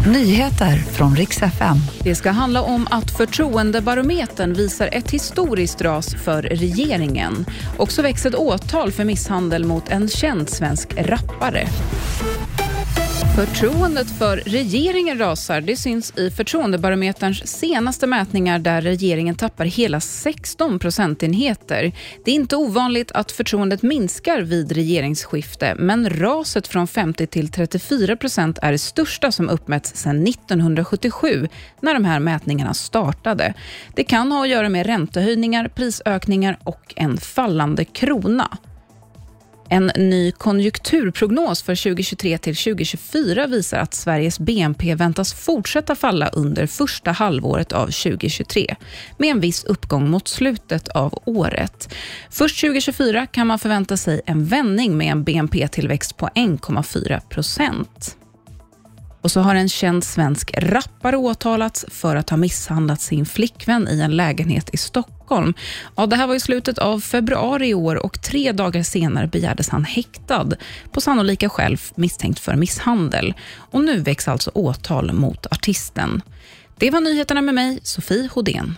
Nyheter från riks FM. Det ska handla om att förtroendebarometern visar ett historiskt ras för regeringen. Också väcks ett åtal för misshandel mot en känd svensk rappare. Förtroendet för regeringen rasar. Det syns i förtroendebarometerns senaste mätningar där regeringen tappar hela 16 procentenheter. Det är inte ovanligt att förtroendet minskar vid regeringsskifte men raset från 50 till 34 procent är det största som uppmätts sedan 1977 när de här mätningarna startade. Det kan ha att göra med räntehöjningar, prisökningar och en fallande krona. En ny konjunkturprognos för 2023 till 2024 visar att Sveriges BNP väntas fortsätta falla under första halvåret av 2023 med en viss uppgång mot slutet av året. Först 2024 kan man förvänta sig en vändning med en BNP-tillväxt på 1,4 procent. Och så har en känd svensk rappare åtalats för att ha misshandlat sin flickvän i en lägenhet i Stockholm. Ja, det här var i slutet av februari i år och tre dagar senare begärdes han häktad på sannolika skäl misstänkt för misshandel. Och nu väcks alltså åtal mot artisten. Det var nyheterna med mig, Sofie Hodén.